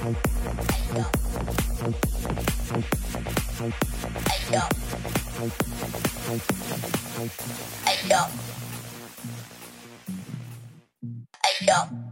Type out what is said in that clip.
Hey yo. Hey yo.